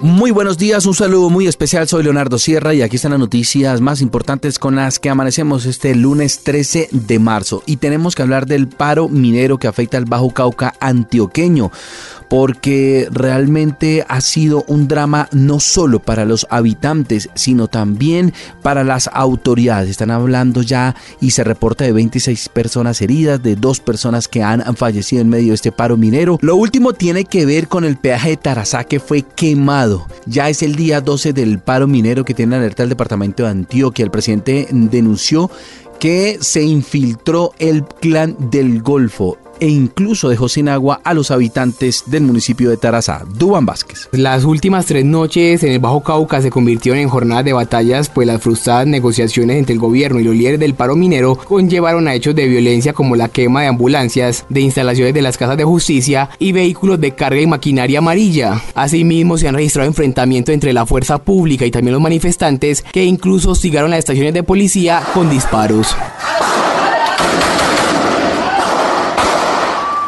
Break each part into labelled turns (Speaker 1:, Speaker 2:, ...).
Speaker 1: Muy buenos días, un saludo muy especial. Soy Leonardo Sierra y aquí están las noticias más importantes con las que amanecemos este lunes 13 de marzo. Y tenemos que hablar del paro minero que afecta al Bajo Cauca antioqueño porque realmente ha sido un drama no solo para los habitantes, sino también para las autoridades. Están hablando ya y se reporta de 26 personas heridas, de dos personas que han fallecido en medio de este paro minero. Lo último tiene que ver con el peaje de Tarazá que fue quemado. Ya es el día 12 del paro minero que tiene alerta el departamento de Antioquia. El presidente denunció que se infiltró el clan del Golfo e incluso dejó sin agua a los habitantes del municipio de Tarazá. Duban Vázquez.
Speaker 2: Las últimas tres noches en el Bajo Cauca se convirtieron en jornadas de batallas, pues las frustradas negociaciones entre el gobierno y los líderes del paro minero conllevaron a hechos de violencia como la quema de ambulancias, de instalaciones de las casas de justicia y vehículos de carga y maquinaria amarilla. Asimismo, se han registrado enfrentamientos entre la fuerza pública y también los manifestantes que incluso hostigaron las estaciones de policía con disparos.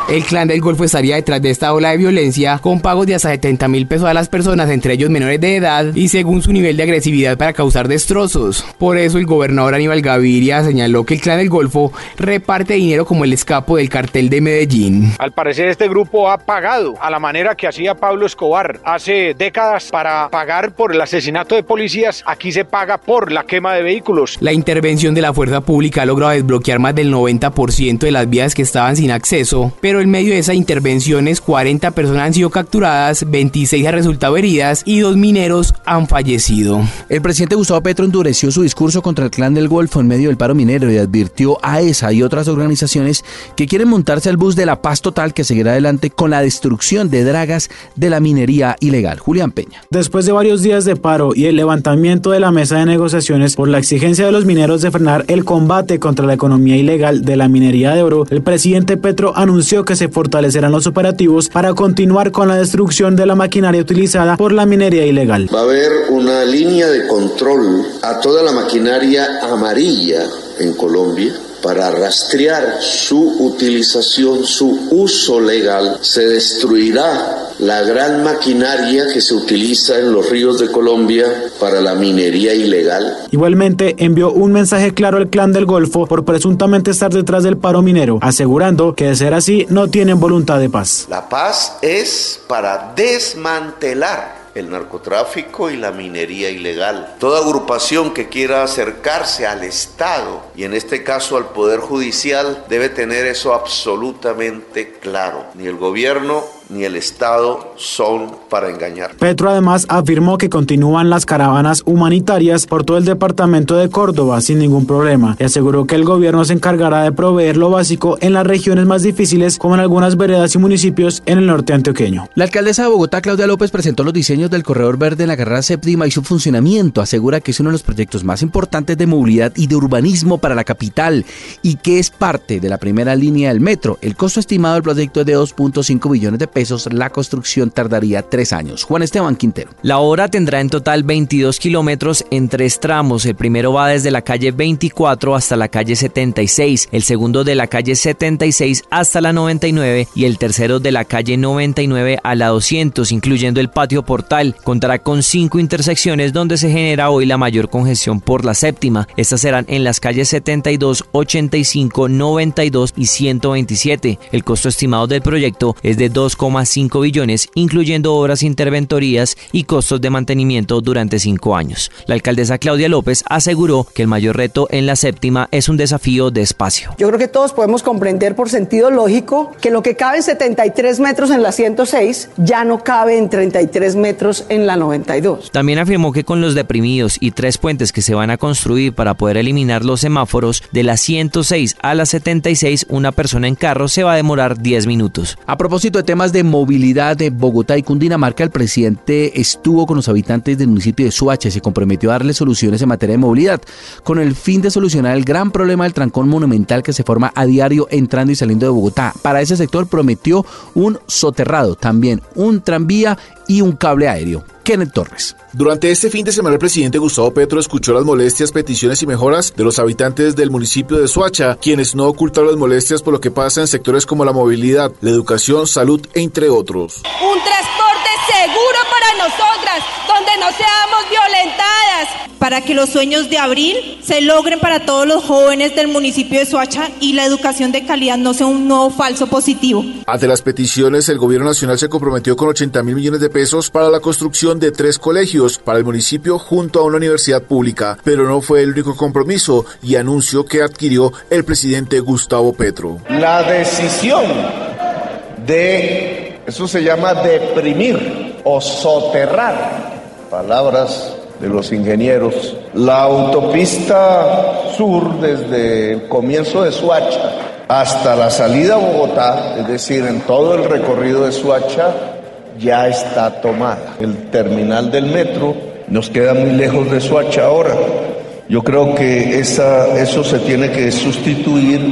Speaker 2: El clan del Golfo estaría detrás de esta ola de violencia con pagos de hasta 70 mil pesos a las personas, entre ellos menores de edad, y según su nivel de agresividad para causar destrozos. Por eso el gobernador Aníbal Gaviria señaló que el clan del Golfo reparte dinero como el escapo del cartel de Medellín.
Speaker 3: Al parecer este grupo ha pagado a la manera que hacía Pablo Escobar hace décadas para pagar por el asesinato de policías. Aquí se paga por la quema de vehículos.
Speaker 2: La intervención de la fuerza pública ha logrado desbloquear más del 90% de las vías que estaban sin acceso, pero en medio de esas intervenciones 40 personas han sido capturadas, 26 han resultado heridas y dos mineros han fallecido.
Speaker 1: El presidente Gustavo Petro endureció su discurso contra el clan del Golfo en medio del paro minero y advirtió a esa y otras organizaciones que quieren montarse al bus de la paz total que seguirá adelante con la destrucción de dragas de la minería ilegal. Julián Peña.
Speaker 4: Después de varios días de paro y el levantamiento de la mesa de negociaciones por la exigencia de los mineros de frenar el combate contra la economía ilegal de la minería de oro, el presidente Petro anunció que se fortalecerán los operativos para continuar con la destrucción de la maquinaria utilizada por la minería ilegal.
Speaker 5: Va a haber una línea de control a toda la maquinaria amarilla en Colombia para rastrear su utilización, su uso legal, se destruirá la gran maquinaria que se utiliza en los ríos de Colombia para la minería ilegal.
Speaker 4: Igualmente envió un mensaje claro al clan del Golfo por presuntamente estar detrás del paro minero, asegurando que de ser así no tienen voluntad de paz.
Speaker 5: La paz es para desmantelar el narcotráfico y la minería ilegal. Toda agrupación que quiera acercarse al Estado y en este caso al Poder Judicial debe tener eso absolutamente claro. Ni el gobierno ni el Estado son para engañar.
Speaker 4: Petro además afirmó que continúan las caravanas humanitarias por todo el departamento de Córdoba sin ningún problema y aseguró que el gobierno se encargará de proveer lo básico en las regiones más difíciles como en algunas veredas y municipios en el norte antioqueño.
Speaker 1: La alcaldesa de Bogotá, Claudia López, presentó los diseños del corredor verde en la carrera séptima y su funcionamiento. Asegura que es uno de los proyectos más importantes de movilidad y de urbanismo para la capital y que es parte de la primera línea del metro. El costo estimado del proyecto es de 2.5 billones de pesos la construcción tardaría tres años. Juan Esteban Quintero.
Speaker 6: La obra tendrá en total 22 kilómetros en tres tramos. El primero va desde la calle 24 hasta la calle 76, el segundo de la calle 76 hasta la 99 y el tercero de la calle 99 a la 200, incluyendo el patio portal. Contará con cinco intersecciones donde se genera hoy la mayor congestión por la séptima. Estas serán en las calles 72, 85, 92 y 127. El costo estimado del proyecto es de 2, 5 billones, incluyendo obras interventorías y costos de mantenimiento durante cinco años. La alcaldesa Claudia López aseguró que el mayor reto en la séptima es un desafío de espacio.
Speaker 7: Yo creo que todos podemos comprender por sentido lógico que lo que cabe en 73 metros en la 106 ya no cabe en 33 metros en la 92.
Speaker 6: También afirmó que con los deprimidos y tres puentes que se van a construir para poder eliminar los semáforos de la 106 a la 76, una persona en carro se va a demorar 10 minutos.
Speaker 1: A propósito de temas de movilidad de Bogotá y Cundinamarca, el presidente estuvo con los habitantes del municipio de Suacha y se comprometió a darles soluciones en materia de movilidad, con el fin de solucionar el gran problema del trancón monumental que se forma a diario entrando y saliendo de Bogotá. Para ese sector prometió un soterrado, también un tranvía y un cable aéreo. Kenneth Torres.
Speaker 8: Durante este fin de semana el presidente Gustavo Petro escuchó las molestias, peticiones y mejoras de los habitantes del municipio de Soacha, quienes no ocultaron las molestias por lo que pasa en sectores como la movilidad, la educación, salud, entre otros.
Speaker 9: Un transporte
Speaker 10: seguro para nosotras, donde no seamos violentadas.
Speaker 3: Para que los sueños de abril se logren para todos los jóvenes del municipio de Soacha y la educación de calidad no sea un nuevo falso positivo.
Speaker 8: Ante las peticiones, el gobierno nacional se comprometió con 80 mil millones de pesos para la construcción de tres colegios para el municipio junto a una universidad pública, pero no fue el único compromiso y anuncio que adquirió el presidente Gustavo Petro.
Speaker 5: La decisión de, eso se llama deprimir o soterrar, palabras de los ingenieros, la autopista sur desde el comienzo de Suacha hasta la salida a Bogotá, es decir, en todo el recorrido de Suacha, ya está tomada. El terminal del metro nos queda muy lejos de Suacha ahora. Yo creo que esa, eso se tiene que sustituir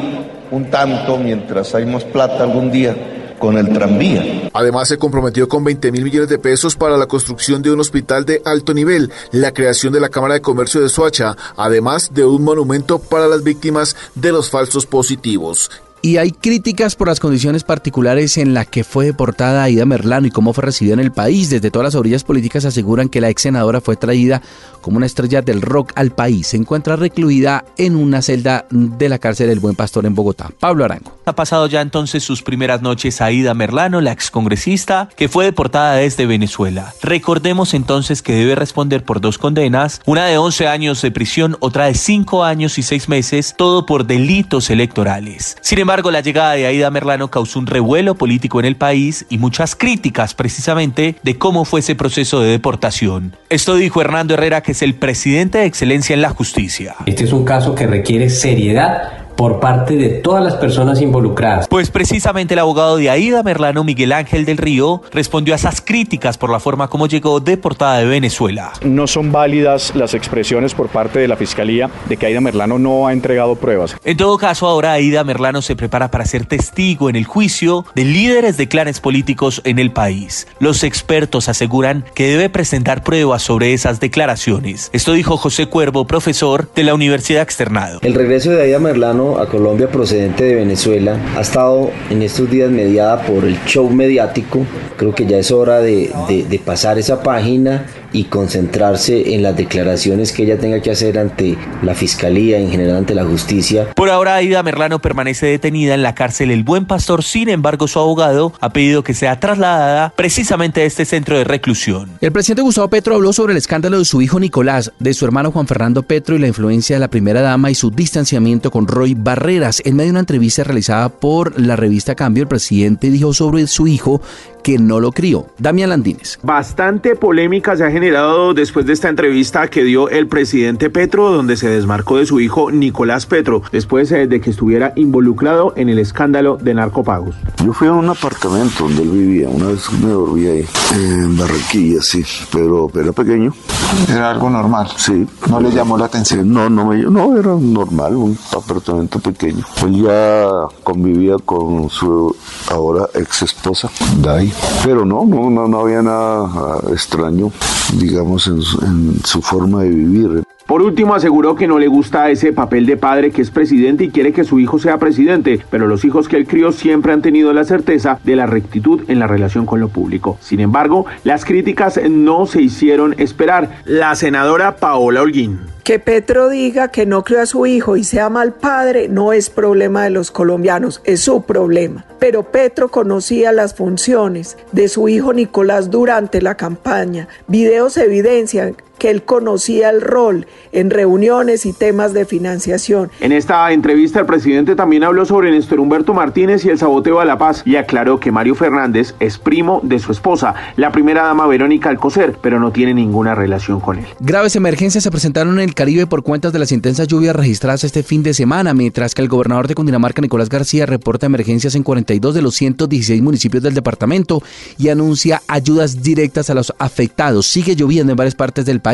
Speaker 5: un tanto mientras hay más plata algún día con el tranvía.
Speaker 8: Además, se comprometió con 20 mil millones de pesos para la construcción de un hospital de alto nivel, la creación de la Cámara de Comercio de Soacha, además de un monumento para las víctimas de los falsos positivos.
Speaker 1: Y hay críticas por las condiciones particulares en las que fue deportada Aida Merlano y cómo fue recibida en el país. Desde todas las orillas políticas aseguran que la ex senadora fue traída como una estrella del rock al país. Se encuentra recluida en una celda de la cárcel del Buen Pastor en Bogotá. Pablo Arango.
Speaker 6: Ha pasado ya entonces sus primeras noches Aida Merlano, la excongresista, que fue deportada desde Venezuela. Recordemos entonces que debe responder por dos condenas, una de 11 años de prisión, otra de 5 años y 6 meses, todo por delitos electorales. Sin embargo, la llegada de Aida Merlano causó un revuelo político en el país y muchas críticas precisamente de cómo fue ese proceso de deportación. Esto dijo Hernando Herrera, que es el presidente de excelencia en la justicia.
Speaker 11: Este es un caso que requiere seriedad por parte de todas las personas involucradas.
Speaker 6: Pues precisamente el abogado de Aida Merlano, Miguel Ángel del Río, respondió a esas críticas por la forma como llegó deportada de Venezuela.
Speaker 12: No son válidas las expresiones por parte de la Fiscalía de que Aida Merlano no ha entregado pruebas.
Speaker 6: En todo caso, ahora Aida Merlano se prepara para ser testigo en el juicio de líderes de clanes políticos en el país. Los expertos aseguran que debe presentar pruebas sobre esas declaraciones. Esto dijo José Cuervo, profesor de la Universidad Externado.
Speaker 13: El regreso de Aida Merlano a Colombia procedente de Venezuela ha estado en estos días mediada por el show mediático. Creo que ya es hora de, de, pasar esa página y concentrarse en las declaraciones que ella tenga que hacer ante la fiscalía, en general ante la justicia.
Speaker 6: Por ahora, Aida Merlano permanece detenida en la cárcel El Buen Pastor. Sin embargo, su abogado ha pedido que sea trasladada precisamente a este centro de reclusión.
Speaker 1: El presidente Gustavo Petro habló sobre el escándalo de su hijo Nicolás, de su hermano Juan Fernando Petro y la influencia de la primera dama y su distanciamiento con Roy Barreras. En medio de una entrevista realizada por la revista Cambio, el presidente dijo sobre su hijo que no lo crió. Damián Landines.
Speaker 14: Bastante polémica se ha generado después de esta entrevista que dio el presidente Petro, donde se desmarcó de su hijo Nicolás Petro, después de que estuviera involucrado en el escándalo de narcopagos.
Speaker 15: Yo fui a un apartamento donde él vivía, una vez me dormí ahí, en Barranquilla, sí, pero era pequeño.
Speaker 16: ¿Era algo normal?
Speaker 15: Sí.
Speaker 16: ¿No le llamó la atención?
Speaker 15: No, no, me, no era normal, un apartamento pequeño. Él ya convivía con su ahora ex esposa, Dai. Pero no, no, no, no había nada extraño, digamos, en en su forma de vivir.
Speaker 14: Por último, aseguró que no le gusta ese papel de padre que es presidente y quiere que su hijo sea presidente, pero los hijos que él crió siempre han tenido la certeza de la rectitud en la relación con lo público. Sin embargo, las críticas no se hicieron esperar. La senadora Paola Holguín.
Speaker 4: Que Petro diga que no crió a su hijo y sea mal padre no es problema de los colombianos, es su problema. Pero Petro conocía las funciones de su hijo Nicolás durante la campaña. Videos evidencian que él conocía el rol en reuniones y temas de financiación.
Speaker 14: En esta entrevista el presidente también habló sobre Néstor Humberto Martínez y el saboteo a la paz y aclaró que Mario Fernández es primo de su esposa, la primera dama Verónica Alcocer, pero no tiene ninguna relación con él.
Speaker 1: Graves emergencias se presentaron en el Caribe por cuentas de las intensas lluvias registradas este fin de semana, mientras que el gobernador de Cundinamarca, Nicolás García, reporta emergencias en 42 de los 116 municipios del departamento y anuncia ayudas directas a los afectados. Sigue lloviendo en varias partes del país,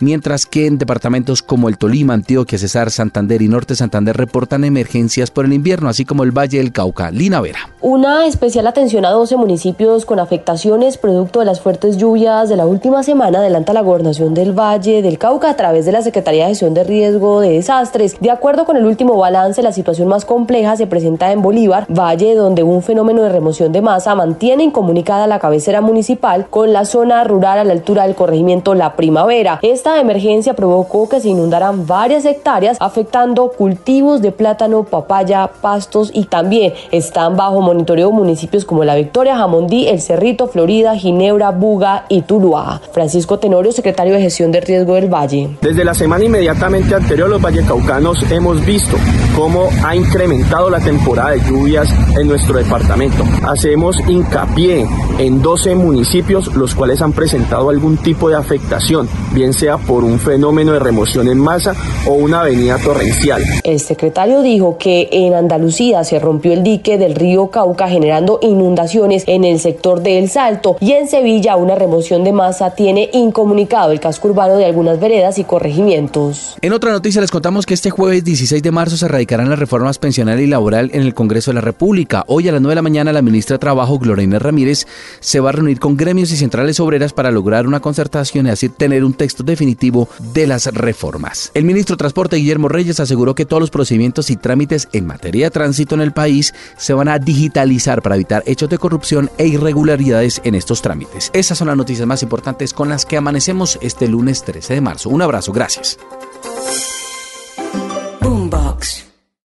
Speaker 1: mientras que en departamentos como el Tolima, Antioquia, Cesar, Santander y Norte Santander reportan emergencias por el invierno, así como el Valle del Cauca. Lina Vera.
Speaker 17: Una especial atención a 12 municipios con afectaciones producto de las fuertes lluvias de la última semana adelanta la gobernación del Valle del Cauca a través de la Secretaría de Gestión de Riesgo de Desastres. De acuerdo con el último balance, la situación más compleja se presenta en Bolívar, Valle, donde un fenómeno de remoción de masa mantiene incomunicada la cabecera municipal con la zona rural a la altura del corregimiento La Primavera. Esta emergencia provocó que se inundaran varias hectáreas, afectando cultivos de plátano, papaya, pastos y también están bajo monitoreo municipios como La Victoria, Jamondí, El Cerrito, Florida, Ginebra, Buga y Tuluá. Francisco Tenorio, secretario de Gestión de Riesgo del Valle.
Speaker 14: Desde la semana inmediatamente anterior, los vallecaucanos hemos visto cómo ha incrementado la temporada de lluvias en nuestro departamento. Hacemos hincapié en 12 municipios los cuales han presentado algún tipo de afectación, bien sea por un fenómeno de remoción en masa o una avenida torrencial.
Speaker 17: El secretario dijo que en Andalucía se rompió el dique del río Cauca generando inundaciones en el sector de El Salto y en Sevilla una remoción de masa tiene incomunicado el casco urbano de algunas veredas y corregimientos.
Speaker 1: En otra noticia les contamos que este jueves 16 de marzo se radicarán las reformas pensional y laboral en el Congreso de la República. Hoy a las 9 de la mañana la ministra de Trabajo, Glorina Ramírez, se va a reunir con gremios y centrales obreras para lograr una concertación y así un texto definitivo de las reformas. El ministro de Transporte, Guillermo Reyes, aseguró que todos los procedimientos y trámites en materia de tránsito en el país se van a digitalizar para evitar hechos de corrupción e irregularidades en estos trámites. Esas son las noticias más importantes con las que amanecemos este lunes 13 de marzo. Un abrazo, gracias.